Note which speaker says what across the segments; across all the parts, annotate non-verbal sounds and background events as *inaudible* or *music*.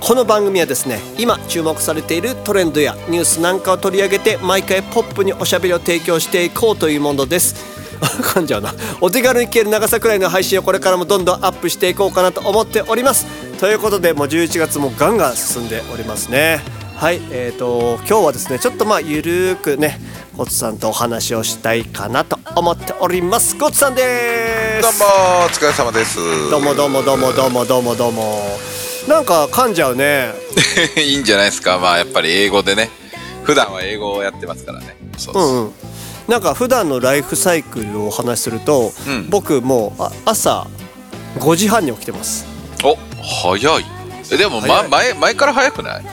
Speaker 1: この番組はですね今注目されているトレンドやニュースなんかを取り上げて毎回ポップにおしゃべりを提供していこうというものです。*laughs* 噛んじゃうな。お手軽に聞ける長さくらいの配信をこれからもどんどんアップしていこうかなと思っております。ということでもう11月もガンガン進んでおりますね。はいえーと今日はですねちょっとまあゆるーくねゴツさんとお話をしたいかなと思っております。ゴツさんで
Speaker 2: どう
Speaker 1: す
Speaker 2: もお疲れ様です。
Speaker 1: どうもどうもどうもどうもどうもどうもなんか噛んじゃうね *laughs*
Speaker 2: いいんじゃないですか。まあやっぱり英語でね。普段は英語をやってますからね。そうそう。
Speaker 1: うんうんなんか普段のライフサイクルをお話しすると、
Speaker 2: うん
Speaker 1: 僕もうあ朝5時半に起きてます
Speaker 2: お早い。えでも、ま、前前から早くない？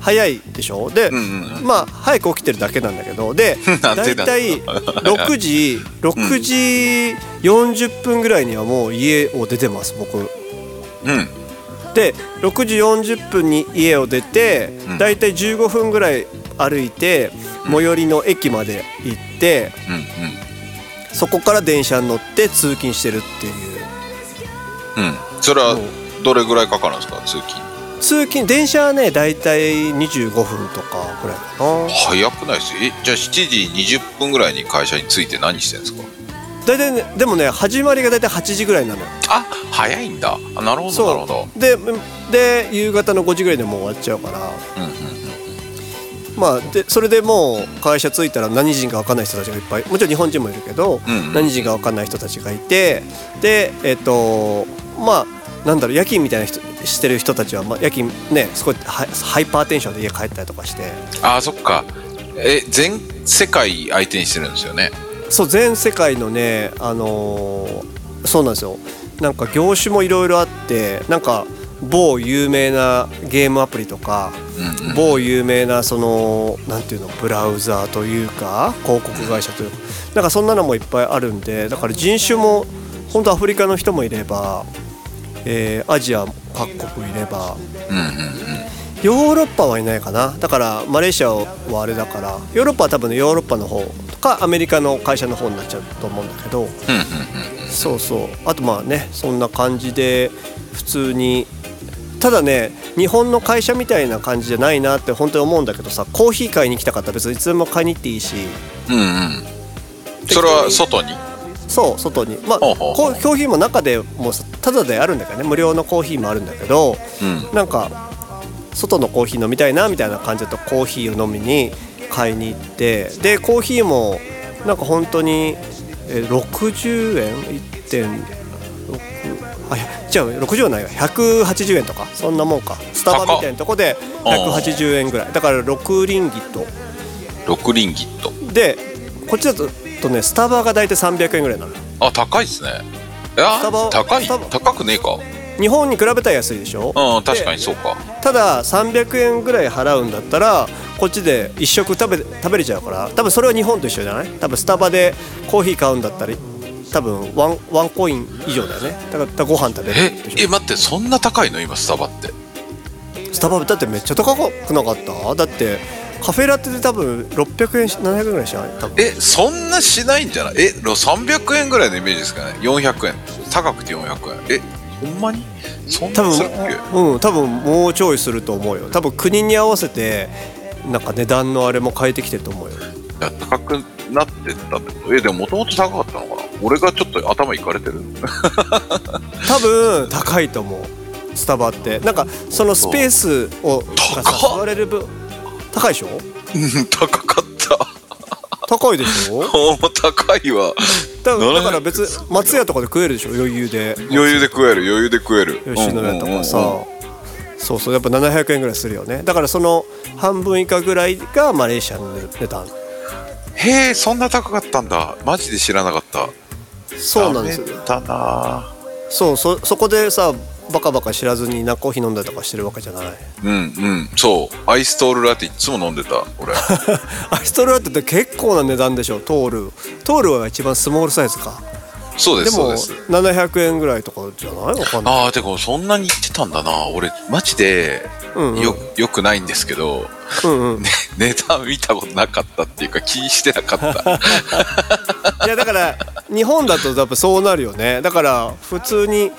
Speaker 1: 早いでしょ？で、
Speaker 2: うんうんうん
Speaker 1: まあ早く起きてるだけなんだけど *laughs* で
Speaker 2: なんで
Speaker 1: だいたい6時6時40分ぐらいにはもう家を出てます僕
Speaker 2: うん。
Speaker 1: で6時40分に家を出て
Speaker 2: うん。
Speaker 1: だいたい15分ぐらい歩いて最寄りの駅まで行って
Speaker 2: うんうん。
Speaker 1: そこから電車に乗って通勤してるっていう。
Speaker 2: うん。それはどれぐらいかかるんですか？通勤？
Speaker 1: 通勤電車はねだいたい25分とかぐらいかな。
Speaker 2: 早くないです？えじゃあ7時20分ぐらいに会社に着いて何してるんですか？
Speaker 1: だいたいねでもね始まりがだいたい8時ぐらいなのよ
Speaker 2: あ早いんだ。あなるほどなるほど。
Speaker 1: でで夕方の5時ぐらいでもう終わっちゃうから
Speaker 2: うんうんうん。
Speaker 1: まあでそれでもう会社着いたら何人か分かんない人たちがいっぱいもちろん日本人もいるけど、
Speaker 2: うんうん
Speaker 1: 何人か分かんない人たちがいてでえっ、とまあなんだろう夜勤みたいな人してる人たちは、まあ、夜勤ねすごいハイハイパーテンションで家帰ったりとかして
Speaker 2: あそっか。え全世界相手にしてるんですよね。
Speaker 1: そう全世界のねあのーそうなんですよなんか業種もいろいろあってなんか某有名なゲームアプリとか
Speaker 2: うんうん。
Speaker 1: 某有名なそのなんていうのブラウザーというか広告会社というかなんかそんなのもいっぱいあるんでだから人種も本当アフリカの人もいれば、えーアジア各国いれば
Speaker 2: うんうんうん。
Speaker 1: ヨーロッパはいないかな。だからマレーシアはあれだからヨーロッパは多分ねヨーロッパの方とかアメリカの会社の方になっちゃうと思うんだけど。そうそう。あとまあねそんな感じで普通にただね日本の会社みたいな感じじゃないなって本当に思うんだけどさコーヒー買いに来たかったら別にいつでも買いに行っていいし。
Speaker 2: うんうん。それは外に？
Speaker 1: そう外に。まあコーヒーも中でもさただであるんだけどね。無料のコーヒーもあるんだけど。
Speaker 2: うん。
Speaker 1: なんか外のコーヒー飲みたいなみたいな感じだとコーヒーを飲みに買いに行ってでコーヒーもなんか本当にえー60円？1.6あじゃあ60円ないわ。180円とか？そんなもんか。スタバみたいなとこで180円ぐらい。だから6リンギット。
Speaker 2: 6リンギット。
Speaker 1: でこっちだととねスタバが大体300円ぐらいなの
Speaker 2: あ、高いっすね。いや
Speaker 1: スタバ、
Speaker 2: 高い。高くねえか。
Speaker 1: 日本に比べたら安いでしょ？
Speaker 2: うん、確かにそうか。
Speaker 1: ただ300円ぐらい払うんだったらこっちで1食食べ食べれちゃうから。多分それは日本と一緒じゃない？多分スタバでコーヒー買うんだったら多分ワンワンコイン以上だよね。だからご飯食べ
Speaker 2: え
Speaker 1: るで、し
Speaker 2: え、待って、そんな高いの？今、スタバって。
Speaker 1: ょスタバだってめっちゃ高くなかった？だってカフェラテで多分600円700円ぐらいしない？多分。
Speaker 2: え、そんなしないんじゃない？え、300円ぐらいのイメージですかね。400円。高くて400円。え、ほんまに？そん
Speaker 1: 多分うん多分もうちょいすると思うよ。多分国に合わせてなんか値段のあれも変えてきてると思うよ。
Speaker 2: いや高くなってったってこと？え、でももともと高かったのかな？俺がちょっと頭いかれてる。*laughs*
Speaker 1: 多分高いと思う。スタバって。なんかそのスペースを
Speaker 2: 高
Speaker 1: れる分高いでしょ？
Speaker 2: うん、高かった。
Speaker 1: 高いでしょ？*laughs*
Speaker 2: 高いわ。
Speaker 1: だだ
Speaker 2: 700
Speaker 1: から別松屋とかで食えるでしょ？余裕で。
Speaker 2: 余裕で食える、余裕で食える。
Speaker 1: 吉野家とかさ、そうそうやっぱ700円ぐらいするよね。だからその半分以下ぐらいがマレーシアの値段。
Speaker 2: へえ、そんな高かったんだ。マジで知らなかった。
Speaker 1: そうなんですよ
Speaker 2: ダメだな。
Speaker 1: そうそそこでさバカバカ知らずになコーヒー飲んだりとかしてるわけじゃない。
Speaker 2: うんうん。そう。アイストールラテいつも飲んでた俺。*laughs*
Speaker 1: アイストールラテって結構な値段でしょトール。トールは一番スモールサイズか。
Speaker 2: そうで
Speaker 1: ですも
Speaker 2: そうです。
Speaker 1: 700円ぐらいとかじゃないわかんな。い
Speaker 2: ああでもそんなに言ってたんだな。俺マジで
Speaker 1: うんうん。
Speaker 2: よ,、よくないんですけど、
Speaker 1: うんうん。
Speaker 2: ね、値段見たことなかったっていうか気にしてなかった。*laughs*
Speaker 1: いやだから日本だとやっぱそうなるよね。だから普通に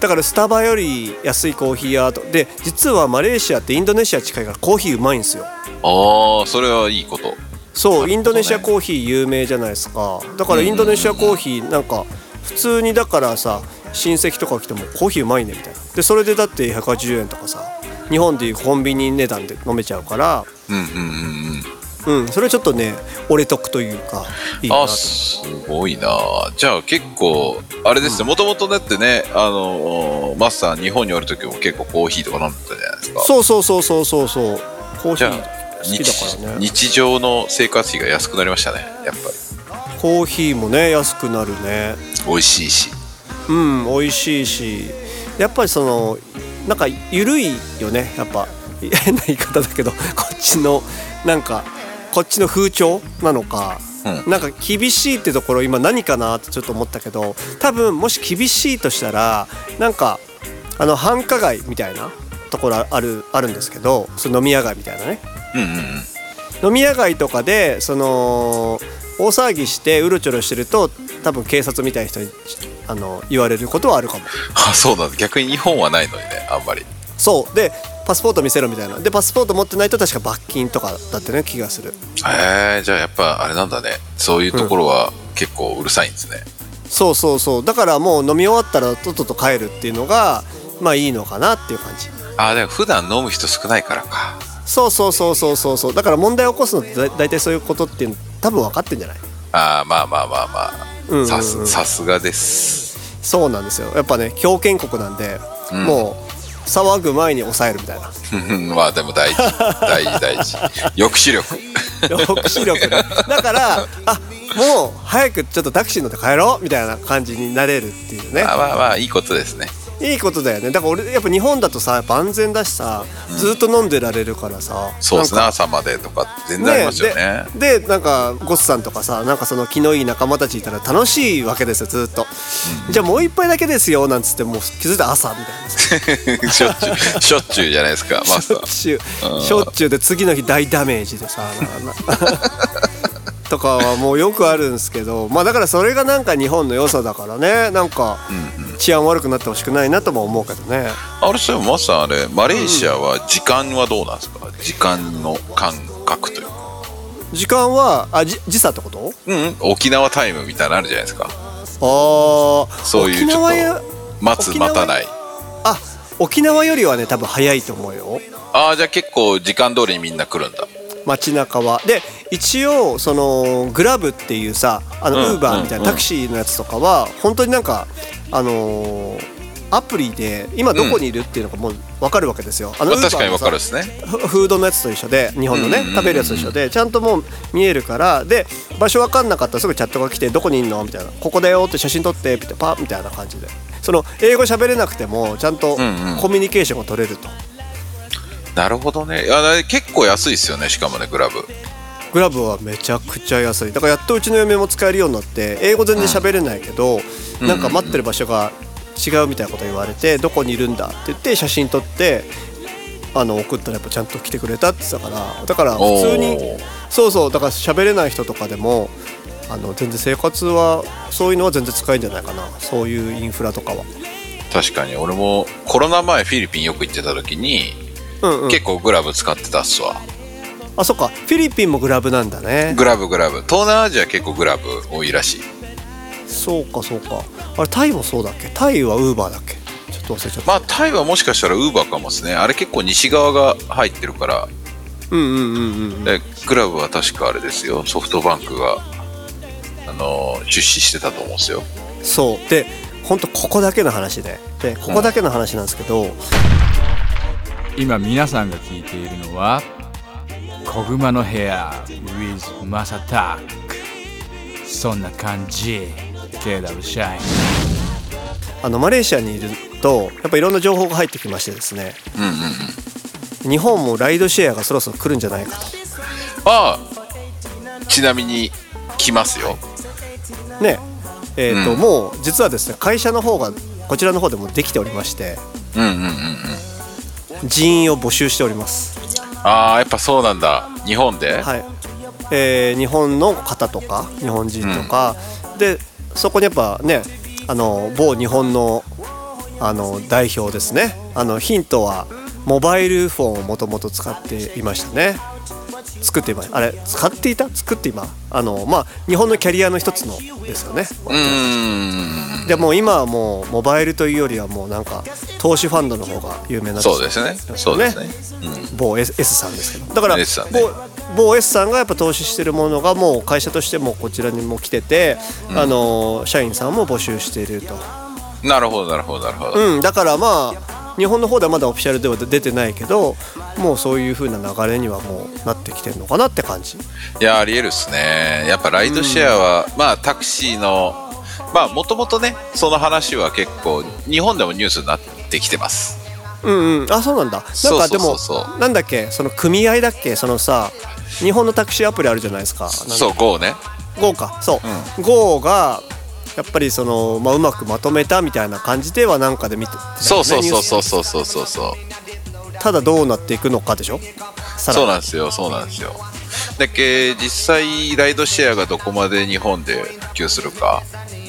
Speaker 1: だからスタバより安いコーヒー屋とで実はマレーシアってインドネシア近いからコーヒーうまいんですよ。
Speaker 2: ああそれはいいこと。
Speaker 1: そうインドネシアコーヒー有名じゃないですか。だからインドネシアコーヒーなんか普通にだからさ親戚とか来てもコーヒーうまいねみたいな。でそれでだって180円とかさ日本でいうコンビニ値段で飲めちゃうから
Speaker 2: うんうんうんうん
Speaker 1: うんそれちょっとね俺得というかいいな
Speaker 2: あ
Speaker 1: と
Speaker 2: すごいな。じゃあ結構あれですねもともとだってねあのマスター日本におる時も結構コーヒーとか飲んでたじゃないですか。
Speaker 1: そうそうそうそうそうそう。コーヒ
Speaker 2: じゃあ
Speaker 1: ー好きだからね。
Speaker 2: 日日常の生活費が安くなりましたねやっぱり。
Speaker 1: コーヒーもね安くなるね。
Speaker 2: 美味しいし。
Speaker 1: うん美味しいし。やっぱりそのなんか緩いよねやっぱ。*laughs* 変な言い方だけどこっちのなんかこっちの風潮なのか、
Speaker 2: う
Speaker 1: なんか厳しいってところ今何かなってちょっと思ったけど多分もし厳しいとしたらなんかあの繁華街みたいなところあるあるんですけどその飲み屋街みたいなね。
Speaker 2: うんうんうん。
Speaker 1: 飲み屋街とかでその大騒ぎしてうろちょろしてると多分警察みたいな人にあの言われることはあるかも。
Speaker 2: あそうなんだ。逆に日本はないのにねあんまり。
Speaker 1: そう。でパスポート見せろみたいな。でパスポート持ってないと確か罰金とかだってね気がする。
Speaker 2: へえじゃあやっぱあれなんだね。そういうところは結構うるさいんですね、
Speaker 1: そうそうそう。だからもう飲み終わったらとっとと帰るっていうのがまあいいのかなっていう感じ。
Speaker 2: あでも普段飲む人少ないからか。
Speaker 1: そうそうそうそうそうそう。だから問題を起こすのってだ大体そういうことっていうの多分分かってんじゃない？
Speaker 2: あーまあまあまあま
Speaker 1: うんうんうん。
Speaker 2: あさすさすがです。
Speaker 1: そうなんですよ。やっぱね強権国なんで、
Speaker 2: うん。
Speaker 1: もう騒ぐ前に抑えるみたいな。
Speaker 2: まあでも大事。大事大事。抑止力。
Speaker 1: 抑止力ね。だからあもう早くちょっとタクシー乗って帰ろうみたいな感じになれるっていうね。
Speaker 2: まあまあまあいいことですね
Speaker 1: いいことだよね。だから俺やっぱ日本だとさやっぱ安全だしさずっと飲んでられるからさ、
Speaker 2: そうですね。朝までとか全然ありますよね。
Speaker 1: ででなんかゴスさんとかさなんかその気のいい仲間たちいたら楽しいわけですよずっと、じゃあもう一杯だけですよなんつってもう気づいたら朝みたいなさ *laughs*
Speaker 2: しょっちゅうしょっちゅうじゃないですか *laughs* マスター。
Speaker 1: しょっちゅう。しょっちゅうで次の日大ダメージでさとかはもうよくあるんですけど。まあだからそれがなんか日本の良さだからね。なんか治安悪くなってほしくないなとも思うけどね。
Speaker 2: あれそういえばマスターあれマレーシアは時間はどうなんですか？時間の感覚というか。
Speaker 1: 時間はあじ時差ってこと？
Speaker 2: うん沖縄タイムみたいなのあるじゃないですか。
Speaker 1: ああ
Speaker 2: そういうちょっと待つ待たない。
Speaker 1: あ沖縄よりはね多分早いと思うよ。
Speaker 2: ああじゃあ結構時間通りにみんな来るんだ。
Speaker 1: 街中は。で一応そのグラブっていうさあの
Speaker 2: うん
Speaker 1: ウーバーみたいな
Speaker 2: うん。
Speaker 1: タクシーのやつとかは本当になんかあのーアプリで今どこにいるっていうのがもう分かるわけですよ。あの
Speaker 2: まあ確かにわかるですね。
Speaker 1: フフードのやつと一緒で日本のね
Speaker 2: うんうんうんうん。
Speaker 1: 食べるやつと一緒でちゃんともう見えるからで場所分かんなかったらすぐチャットが来て「どこにいんの?」みたいな「ここだよ」って写真撮ってピタパみたいな感じで。その英語喋れなくてもちゃんと
Speaker 2: うんうん。
Speaker 1: コミュニケーションが取れると。
Speaker 2: なるほどね。いやだ結構安いですよねしかもねグラブ
Speaker 1: グラブはめちゃくちゃ安い。だからやっとうちの嫁も使えるようになって英語全然喋れないけど、
Speaker 2: うん。
Speaker 1: なんか待ってる場所が違うみたいなこと言われて、どこにいるんだって言って写真撮ってあの送ったらやっぱちゃんと来てくれたって言ってたからだから普通にそうそうだから喋れない人とかでもあの全然生活はそういうのは全然使えるんじゃないかな。そういうインフラとかは。
Speaker 2: 確かに。俺もコロナ前フィリピンよく行ってた時に、
Speaker 1: うんうん、
Speaker 2: 結構グラブ使ってたっすわ
Speaker 1: あそっか。フィリピンもグラブなんだね。
Speaker 2: グラブグラブ。東南アジア結構グラブ多いらしい。
Speaker 1: そうかそうか。あれタイもそうだっけ？タイはウーバーだっけ？ちょっと忘れちゃった。
Speaker 2: まあタイはもしかしたらウーバーかもですね。あれ結構西側が入ってるから。
Speaker 1: うんうんうんうん
Speaker 2: でグラブは確かあれですよ。ソフトバンクがあのー出資してたと思うんですよ。
Speaker 1: そう。で本当ここだけの話で。でここだけの話なんですけど、
Speaker 3: 今皆さんが聞いているのは「小熊の部屋 with マサタック」そんな感じ。KW シャイン
Speaker 1: あのマレーシアにいるとやっぱいろんな情報が入ってきましてですね。
Speaker 2: うんうんうん。
Speaker 1: 日本もライドシェアがそろそろ来るんじゃないかと。
Speaker 2: ああ。ちなみに来ますよ。
Speaker 1: ね。えーと
Speaker 2: うん。
Speaker 1: もう実はですね会社の方がこちらの方でもできておりまして。
Speaker 2: うんうんうんうん。
Speaker 1: 人員を募集しております
Speaker 2: ああやっぱそうなんだ。日本で、
Speaker 1: はい、えー日本の方とか日本人とか、でそこにやっぱねあの某日本のあの代表ですね。あのヒントはモバイルフォンをもともと使っていましたね作っていまあれ使っていた？作って今あのまあ日本のキャリアの一つのですよね。
Speaker 2: うーん。
Speaker 1: でもう今はもうモバイルというよりはもうなんか投資ファンドの方が有名にな
Speaker 2: そうですね。そうですね。
Speaker 1: 某 S, S さんですけど。だから
Speaker 2: S さんね。
Speaker 1: 某某 S さんがやっぱ投資してるものがもう会社としてもこちらにも来てて、あの社員さんも募集していると、
Speaker 2: なるほどなるほどなるほど、
Speaker 1: うん、だからまあ日本の方ではまだオフィシャルでは出てないけどもうそういう風な流れにはもうなってきてるのかなって感じ。
Speaker 2: いやありえるっすね。やっぱライドシェアは、まあタクシーのまあもともとねその話は結構日本でもニュースになってきてます。
Speaker 1: うんうん。あそうなんだ。なんかでもなんだっけ？その組合だっけ？そのさ日本のタクシーアプリあるじゃないですか。
Speaker 2: そう GO ね。
Speaker 1: GO か。そう、GO がやっぱりその、まあ、うまくまとめたみたいな感じではなんかで見て、
Speaker 2: そうそうそう
Speaker 1: う
Speaker 2: そうそうそう。そうそう
Speaker 1: ただどうなっていくのかでしょ？
Speaker 2: そうなんですよそうなんですよ。だけ実際ライドシェアがどこまで日本で普及するか。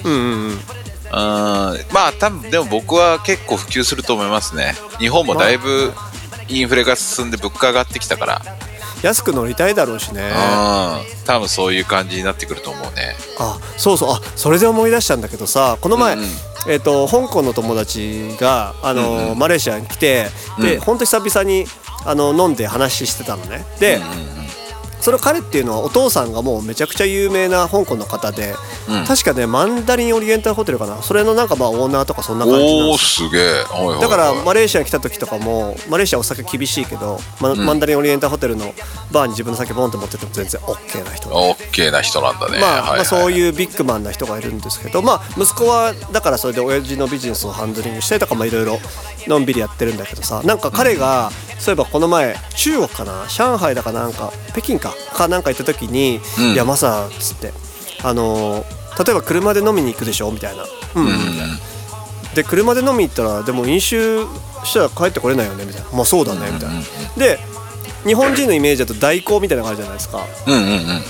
Speaker 1: うんうんうん。
Speaker 2: うーん。まあ多分でも僕は結構普及すると思いますね。日本もだいぶインフレが進んで物価上がってきたから
Speaker 1: 安く乗りたいだろうしね。
Speaker 2: うん多分そういう感じになってくると思うね。
Speaker 1: あそうそう。あそれで思い出したんだけどさこの前、
Speaker 2: うんうん。
Speaker 1: えー、と香港の友達があの、
Speaker 2: うんうん。
Speaker 1: マレーシアに来てで、
Speaker 2: うん。
Speaker 1: ほんと久々にあの飲んで話してたのね。で、その彼っていうのはお父さんがもうめちゃくちゃ有名な香港の方で、
Speaker 2: うん。
Speaker 1: 確かねマンダリンオリエンタルホテルかなそれのなんかまあオーナーとかそんな感じなんです
Speaker 2: すげえ。はいはいはい。
Speaker 1: だからマレーシアに来た時とかもマレーシアお酒厳しいけど、まマンダリンオリエンタルホテルのバーに自分の酒ボンって持ってっても全然 OK な人
Speaker 2: オッケーな人なんだね。
Speaker 1: まあ、まあそういうビッグマンな人がいるんですけどまあ息子はだからそれで親父のビジネスをハンドリングしてとかまあいろいろのんびりやってるんだけどさなんか彼が、そういえばこの前中国かな上海だかなんか北京かかなんか行った時に「
Speaker 2: うん。
Speaker 1: いやマサ」っつってあのー例えば車で飲みに行くでしょみたいな。うん。
Speaker 2: うん
Speaker 1: で車で飲み行ったらでも飲酒したら帰ってこれないよねみたいな。まあそうだねみたいな。で日本人のイメージだと代行みたいなのがあるじゃないですか。
Speaker 2: うんうんうん。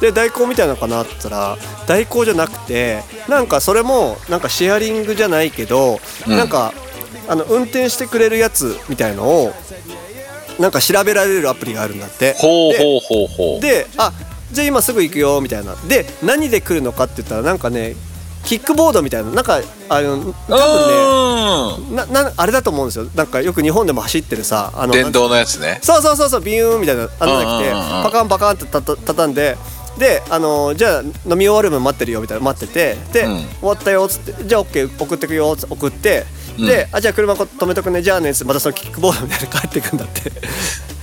Speaker 1: で代行みたいなのかなって言ったら代行じゃなくてなんかそれもなんかシェアリングじゃないけど、
Speaker 2: うん。
Speaker 1: なんかあの運転してくれるやつみたいのをなんか調べられるアプリがあるんだって。で
Speaker 2: ほうほうほうほう。
Speaker 1: であじゃあ今すぐ行くよみたいな。で何で来るのかって言ったらなんかねキックボードみたいななんかあの多分ね
Speaker 2: う
Speaker 1: ななあれだと思うんですよ。なんかよく日本でも走ってるさあの
Speaker 2: ん電動のやつね。
Speaker 1: そうそうそうそうビューンみたいなあのが来てパカンパカンってたた畳んでであのじゃあ飲み終わるまで待ってるよみたいな待っててで、
Speaker 2: うん。
Speaker 1: 終わったよっつってじゃあ OK 送ってくよっつって送ってで、あじゃあ車こ止めとくね。じゃあねまたそのキックボードみたいなの帰ってくんだって。*laughs*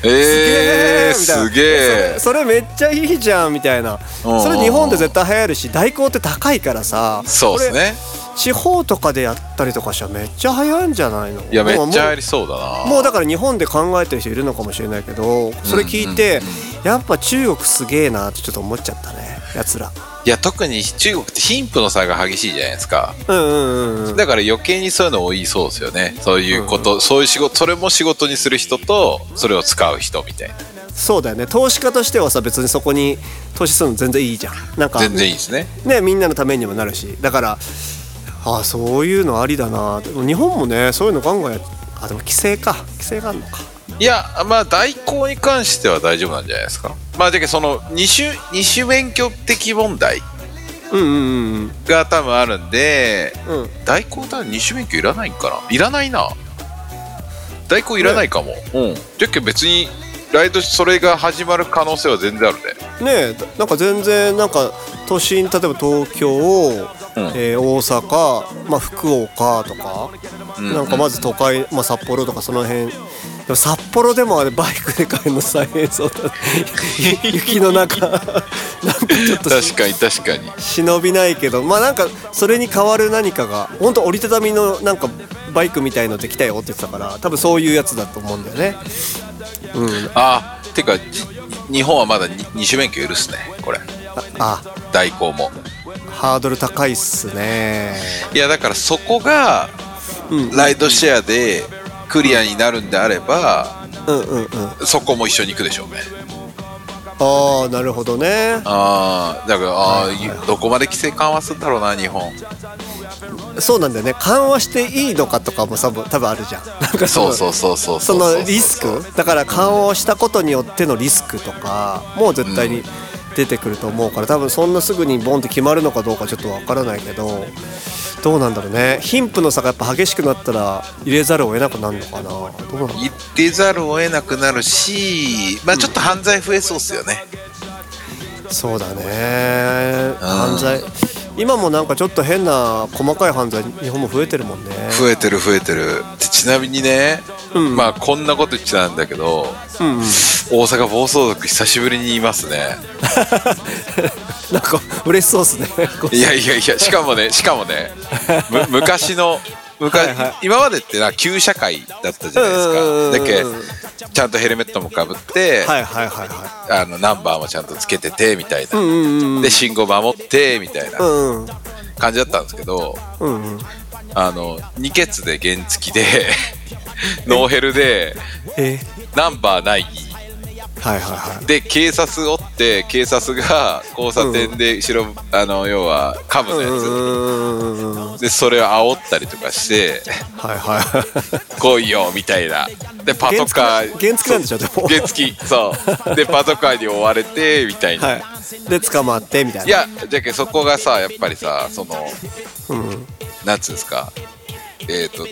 Speaker 2: えー、*laughs* すげえ
Speaker 1: それめっちゃいいじゃんみたいな。
Speaker 2: うん
Speaker 1: それ日本で絶対流行るし代行って高いからさ。
Speaker 2: そうですね。
Speaker 1: 地方とかでやったりとかしたらめっちゃ流行るんじゃないの？
Speaker 2: いやめっちゃ
Speaker 1: もう
Speaker 2: やりそうだな。
Speaker 1: もうだから日本で考えてる人いるのかもしれないけどそれ聞いて、やっぱ中国すげえなってちょっと思っちゃったねやつら。
Speaker 2: いや特に中国って貧富の差が激しいじゃないですか。
Speaker 1: うんうんうんうん。
Speaker 2: だから余計にそういうの多いそうですよね。そういうこと、そういう仕事それも仕事にする人とそれを使う人みたいな。
Speaker 1: そうだよね。投資家としてはさ別にそこに投資するの全然いいじゃん。なんか
Speaker 2: 全然いいですね。
Speaker 1: ねみんなのためにもなるし。だからあそういうのありだな。でも日本もねそういうのガンガンやあでも規制か。規制があるのか。
Speaker 2: いやまあ代行に関しては大丈夫なんじゃないですかまあだけどその二種二種免許的問題
Speaker 1: うんうんうん
Speaker 2: が多分あるんで
Speaker 1: うん。うん
Speaker 2: 代行多分二種免許いらないんかな？いらないな。代行いらないかも、うん。じゃけ別にライドそれが始まる可能性は全然あるね。
Speaker 1: ねえなんか全然なんか都心例えば東京、えー大阪、まあ、福岡とか、
Speaker 2: ん。
Speaker 1: なんかまず都会、まあ、札幌とかその辺。でも札幌でもあれバイクで帰るの大変そうだ *laughs* 雪の中。なんかちょっと
Speaker 2: 確かに確かに。
Speaker 1: 忍びないけど。まあなんかそれに代わる何かが本当折りたたみのなんかバイクみたいので来たよって言ってたから多分そういうやつだと思うんだよね。うん。
Speaker 2: あてかじ日本はまだに二種免許許すねこれ。
Speaker 1: あ。
Speaker 2: 代行も。
Speaker 1: ハードル高いっすね。
Speaker 2: いやだからそこが
Speaker 1: うん。
Speaker 2: ライドシェアでクリアになるんであれば
Speaker 1: うんうんうん。
Speaker 2: そこも一緒に行くでしょうね。
Speaker 1: ああなるほどね。
Speaker 2: ああだからあー、
Speaker 1: はいはいはい
Speaker 2: どこまで規制緩和するんだろうな日本。
Speaker 1: そうなんだよね。緩和していいのかとかも多分多分あるじゃん。なんか
Speaker 2: そう
Speaker 1: の
Speaker 2: そうそうそう
Speaker 1: そのリスク。だから緩和をしたことによってのリスクとかもう絶対に出てくると思うから多分そんなすぐにボンって決まるのかどうかちょっとわからないけどどうなんだろうね。貧富の差がやっぱ激しくなったら入れざるを得なくなるのかな。どうなの？
Speaker 2: 行ってざるを得なくなるしまあちょっと犯罪増えそうっすよね、
Speaker 1: そうだね。犯罪今もなんかちょっと変な細かい犯罪日本も増えてるもんね。
Speaker 2: 増えてる増えてる。でちなみにね、
Speaker 1: うん。
Speaker 2: まあこんなこと言っちゃなんだけど
Speaker 1: うんうん。
Speaker 2: 大阪暴走族久しぶりにいますね。*laughs*
Speaker 1: なんか嬉しそうっすね。
Speaker 2: いやいやいやしかもね *laughs* しかもねむ昔の昔、
Speaker 1: はいはい。
Speaker 2: 今までってな旧社会だったじゃないですか。だけちゃんとヘルメットもかぶって、
Speaker 1: はいはいはいは
Speaker 2: あのナンバーもちゃんとつけててみたいな、
Speaker 1: いうんうんうん。
Speaker 2: で信号守ってみたいな感じだったんですけど
Speaker 1: うんうん。
Speaker 2: あの二ケツで原付でノーヘルで
Speaker 1: え？
Speaker 2: ナンバーない。
Speaker 1: はいはいはい。
Speaker 2: で警察おって警察が交差点で後ろ、あの要はカムのやつ、
Speaker 1: うんうんうんうんはい
Speaker 2: でそれを煽ったりとかして
Speaker 1: はい
Speaker 2: 来いよみたいな。でパトカー
Speaker 1: 原付なんでしょでも。
Speaker 2: 原付そう。でパトカーに追われてみたいな、
Speaker 1: はい。で捕まってみたいな。い
Speaker 2: やじゃけそこがさやっぱりさその
Speaker 1: うん。
Speaker 2: なんつうんですか。えっ、と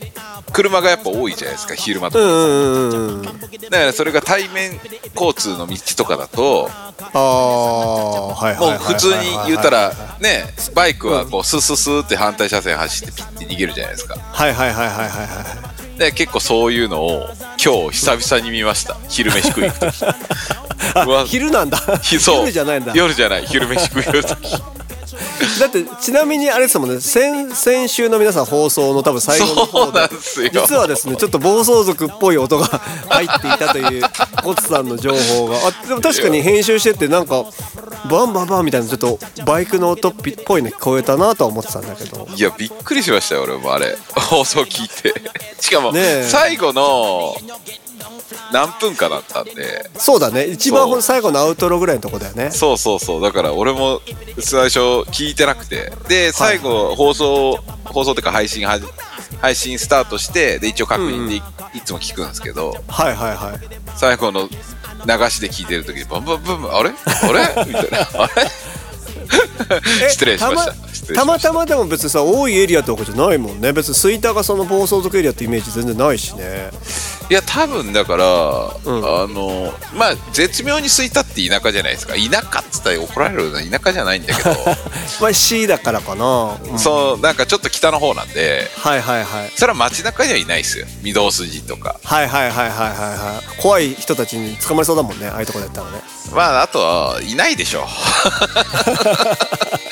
Speaker 2: 車がやっぱ多いじゃないですか昼間とか、
Speaker 1: う
Speaker 2: だからそれが対面交通の道とかだと
Speaker 1: ああ
Speaker 2: もう普通に言ったらねバイクはこうスースースーって反対車線走ってピッて逃げるじゃないですか。
Speaker 1: はいはいはいはいはいはい
Speaker 2: で結構そういうのを今日久々に見ました。昼飯食いに行く時。*laughs*
Speaker 1: 昼なんだ。
Speaker 2: ひ *laughs* そう。*laughs*
Speaker 1: 夜じゃないんだ。
Speaker 2: 夜じゃない。昼飯食いの時 *laughs*
Speaker 1: だってちなみにあれですもんね。先先週の皆さん放送の多分最後の方で
Speaker 2: なんですよ。
Speaker 1: 実はですねちょっと暴走族っぽい音が *laughs* 入っていたというコツさんの情報が。あでも確かに編集しててなんかバンバンバンみたいなちょっとバイクの音っぽいの聞こえたなとは思ってたんだけど。
Speaker 2: いやびっくりしましたよ俺もあれ。放送聞いて。しかも
Speaker 1: ねえ。
Speaker 2: 最後の何分かだったんで。
Speaker 1: そうだね。一番最後のアウトロぐらいのとこだよね。
Speaker 2: そうそうそう。だから俺も最初聞いてなくて。で最後放送放送っていうか配信配信スタートしてで一応確認でい,、いつも聞くんですけど。
Speaker 1: はいはいはい。
Speaker 2: 最後の流しで聞いてる時にバンバンバンバンあれ？あれ？みたいな。あれ？*laughs*
Speaker 1: え *laughs*
Speaker 2: 失礼しました
Speaker 1: たま
Speaker 2: た。
Speaker 1: たまでも別にさ多いエリアとかじゃないもんね。別に吹田がその暴走族エリアってイメージ全然ないしね。
Speaker 2: いや多分だから、
Speaker 1: うん。
Speaker 2: あのまあ絶妙に空いたって田舎じゃないですか。田舎っつったら怒られるような田舎じゃないんだけど。*laughs*
Speaker 1: まあ C だからかな、うん。
Speaker 2: そうなんかちょっと北の方なんで。
Speaker 1: はいはいはい。
Speaker 2: それは街中にはいないですよ。御堂筋とか。
Speaker 1: はいはいはいはいはいはい。怖い人たちに捕まりそうだもんね。ああいうとこだったらね。
Speaker 2: まああとはいないでしょ。*laughs*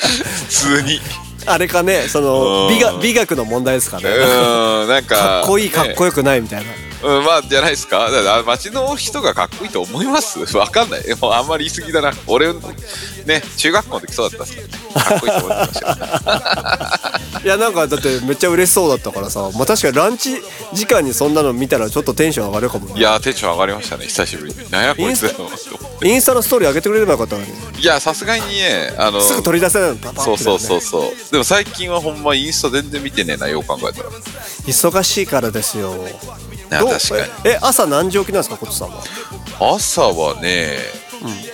Speaker 2: 普通に
Speaker 1: あれかねその
Speaker 2: うん。
Speaker 1: 美学美学の問題ですか
Speaker 2: う
Speaker 1: ね。
Speaker 2: ーんなんか *laughs*
Speaker 1: かっこいいかっこよくないみたいな、
Speaker 2: うん、まあじゃないですか。だ街の人がかっこいいと思います？*laughs* わかんない。もうあんまり言い過ぎだな。俺ね中学校の時そうだったっすからかっこいいと思ってましたよ *laughs*
Speaker 1: いやなんかだってめっちゃ嬉しそうだったからさ。まあ確かにランチ時間にそんなの見たらちょっとテンション上がるかもね。
Speaker 2: いやーテンション上がりましたね久しぶりに。なんやこいつ
Speaker 1: インスタのストーリー上げてくれればよかったのに。
Speaker 2: いやさすがにねあの
Speaker 1: すぐ取り出せないのパパッ
Speaker 2: そうそうそう
Speaker 1: う
Speaker 2: そう。でも最近はほんまインスタ全然見てねえなよう考えたら。
Speaker 1: 忙しいからですよ
Speaker 2: 確かに。
Speaker 1: ええ朝何時起きなんですかコツさんは？
Speaker 2: 朝はね、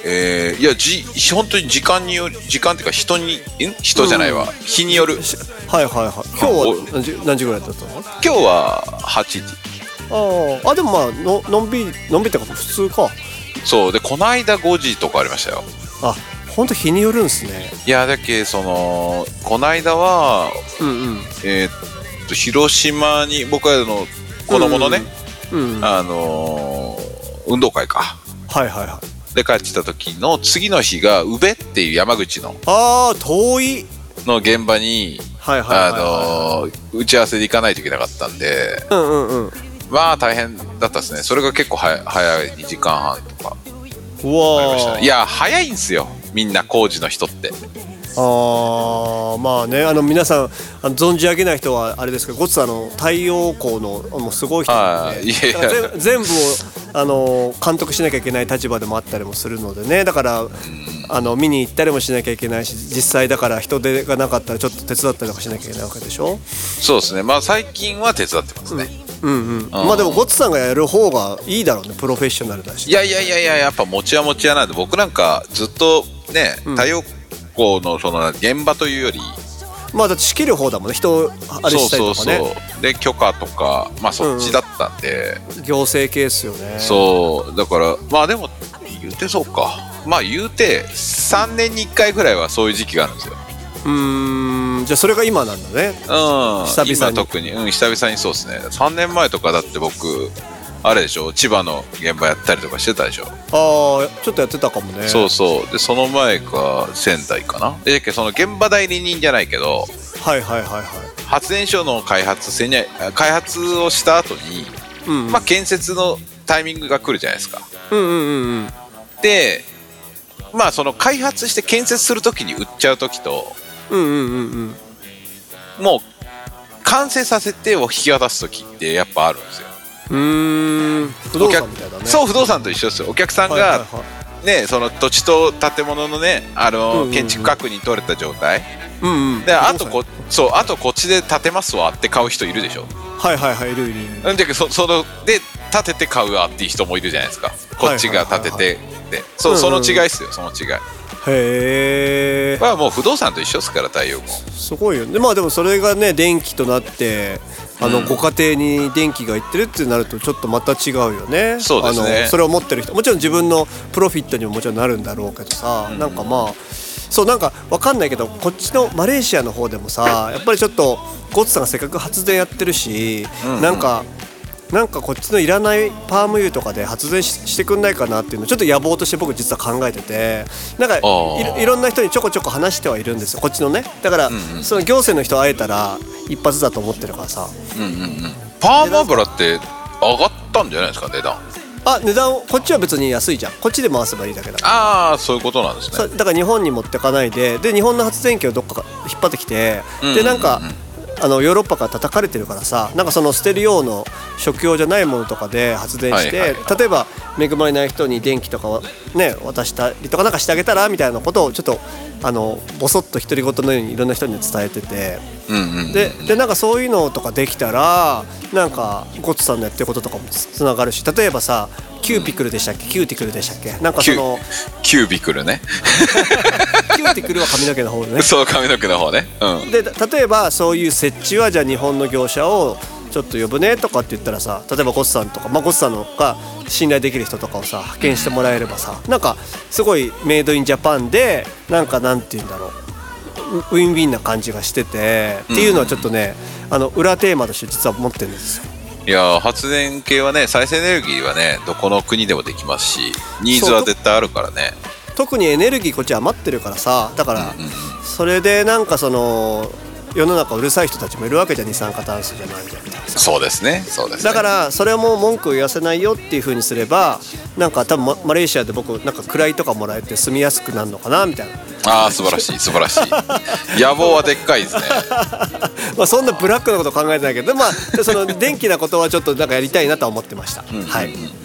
Speaker 2: えーいやじ本当に時間による時間っていうか人にん人じゃないわ、日による。
Speaker 1: しはいはいはい。今日は何時何時ぐらいだったの？
Speaker 2: 今日は8時。
Speaker 1: あー。あでもまあののんびりのんびりってか普通か。
Speaker 2: そう。でこの間5時とかありましたよ。
Speaker 1: あ本当日によるんですね。
Speaker 2: いやだけそのこの間は
Speaker 1: うんうん。
Speaker 2: えーっと広島に僕はあの子供のね、
Speaker 1: うん。はい
Speaker 2: あのー運動会か。
Speaker 1: はいはい
Speaker 2: で帰ってきた時の次の日が宇部っていう山口の
Speaker 1: あー遠い。
Speaker 2: の現場に
Speaker 1: はいはいはい
Speaker 2: あのー打ち合わせで行かないといけなかったんで
Speaker 1: うんうんうん。
Speaker 2: まあ大変だったですね。それが結構早い2時間半とか。
Speaker 1: うわ
Speaker 2: ね。いや早いんすよ。みんな工事の人って
Speaker 1: あーまあねあの皆さんあの存じ上げない人はあれですけどゴッツさんあの太陽光のもうすごい人なんで全全部をあの監督しなきゃいけない立場でもあったりもするのでね。だからあの見に行ったりもしなきゃいけないし実際だから人手がなかったらちょっと手伝ったりとかしなきゃいけないわけでしょ。
Speaker 2: そうですね。まあ最近は手伝ってますね、
Speaker 1: うんうんまあでもゴッツさんがやる方がいいだろうね。プロフェッショナルだし。
Speaker 2: いやいやいやいややっぱ持ちは持ちやなんで僕なんかずっとね太陽光のその現場というより、
Speaker 1: まあだって仕切る方だもんね。人をあれしたりとかね。
Speaker 2: そうそうそう。で許可とかまあそっちだったんで、
Speaker 1: 行政系っすよね。
Speaker 2: そう。だからまあでも言うてそうか。まあ言うて3年に1回ぐらいはそういう時期があるんですよ。
Speaker 1: うーん。じゃあそれが今なんだね。
Speaker 2: うん。
Speaker 1: 久々に。
Speaker 2: 今特に。うん久々にそうですね。3年前とかだって僕あれでしょ？千葉の現場やったりとかしてたでしょ、
Speaker 1: ああちょっとやってたかもね。
Speaker 2: そうそう。でその前が仙台かな？でその現場代理人じゃないけど
Speaker 1: はいはいはいはい。
Speaker 2: 発電所の開発せにゃ開発をした後に、
Speaker 1: うん。
Speaker 2: まあ建設のタイミングが来るじゃないですか。
Speaker 1: うんうんうんうん。
Speaker 2: でまあその開発して建設する時に売っちゃう時と
Speaker 1: うんうんうんうん。
Speaker 2: もう完成させてを引き渡す時ってやっぱあるんですよ
Speaker 1: うーん。不動産みたいだね
Speaker 2: そう不動産と一緒ですよ。お客さんが、
Speaker 1: はいはいはい。
Speaker 2: ねその土地と建物のねあの、
Speaker 1: うんうんうん。
Speaker 2: 建築確認取れた状態。
Speaker 1: うんうん。
Speaker 2: であとこそうあとこっちで建てますわって買う人いるでしょ。
Speaker 1: はいはいはいいるいるいる。
Speaker 2: うんでそそので建てて買うわっていう人もいるじゃないですか。こっちが建ててで。そうその違いっすよその違い。
Speaker 1: へえ
Speaker 2: はもう不動産と一緒ですから太陽光
Speaker 1: すごいよ。ねまあでもそれがね電気となってあの、
Speaker 2: うん
Speaker 1: ご家庭に電気がいってるってなるとちょっとまた違うよね。
Speaker 2: ね。
Speaker 1: あのそれを持ってる人。もちろん自分のプロフィットにももちろんなるんだろうけどさ、なんかまあそうなんかわかんないけどこっちのマレーシアの方でもさやっぱりちょっとゴッツさんがせっかく発電やってるし、
Speaker 2: うんうん。
Speaker 1: なんかなんかこっちのいらないパーム油とかで発電ししてくんないかなっていうのをちょっと野望として僕実は考えててなんかい
Speaker 2: ー。
Speaker 1: ろいろんな人にちょこちょこ話してはいるんですよこっちのね。だから、
Speaker 2: んうん
Speaker 1: その行政の人会えたら一発だと思ってるからさ。
Speaker 2: うんうんうん。パーマ油って上がったんじゃないですか値段。
Speaker 1: あ値段こっちは別に安いじゃん。こっちで回せばいいだけだから。
Speaker 2: ああそういうことなんですね。
Speaker 1: だから日本に持ってかないでで日本の発電機をどっか引っ張ってきて、
Speaker 2: うん
Speaker 1: でなんかあのヨーロッパから叩かれてるからさなんかその捨てる用の食用じゃないものとかで発電して、
Speaker 2: はいはい
Speaker 1: 例えば恵まれない人に電気とかをね渡したりとかなんかしてあげたらみたいなことをちょっとあのボソッと独り言のようにいろんな人に伝えてて。
Speaker 2: うんうん
Speaker 1: ででなんかそういうのとかできたらなんかゴッツさんのやってることとかもつつながるし例えばさキューピクルでしたっけ？キューティクルでしたっけ？なんかその
Speaker 2: キュービクルね。*laughs*
Speaker 1: キューティクルは髪の毛の方でね。*laughs*
Speaker 2: そう髪の毛の方ね。うん。
Speaker 1: で例えばそういう設置はじゃあ日本の業者をちょっと呼ぶねとかって言ったらさ例えばゴッツさんとか、まあ、ゴッツさんのが信頼できる人とかをさ派遣してもらえればさなんかすごいメイドインジャパンでなんかなんて言うんだろう。ウウィンウィンな感じがしてて、っていうのはちょっとねあの裏テーマとして実は持ってるんですよ。
Speaker 2: いやー発電系はね再生エネルギーはねどこの国でもできますしニーズは絶対あるからね。
Speaker 1: 特にエネルギーこっち余ってるからさだからそれでなんかその世の中うるさい人たちもいるわけじゃん二酸化炭素じゃないみたいな。さ
Speaker 2: そうですね。そうですね。
Speaker 1: だからそれも文句を言わせないよっていう風にすればなんか多分ママレーシアで僕なんか位とかもらえて住みやすくなるのかなみたいな。
Speaker 2: ああ素晴らしい。素晴らしい。*laughs* 野望はでっかいですね。*laughs*
Speaker 1: まあそんなブラックなこと考えてないけどまあその電気なことはちょっとなんかやりたいなとは思ってました、はい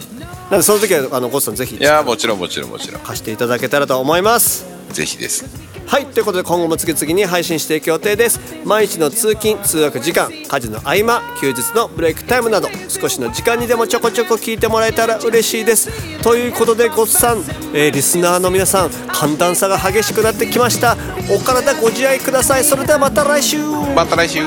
Speaker 1: なのでその時はあのゴッツさんぜひ
Speaker 2: いやーもちろんもちろんもちろん。
Speaker 1: 貸していただけたらと思います。
Speaker 2: ぜひです。
Speaker 1: はいということで今後も次々に配信していく予定です。毎日の通勤通学時間家事の合間休日のブレイクタイムなど少しの時間にでもちょこちょこ聞いてもらえたら嬉しいです。ということでごっさん、えーリスナーの皆さん寒暖差が激しくなってきました。お体ご自愛ください。それではまた来週。
Speaker 2: また来週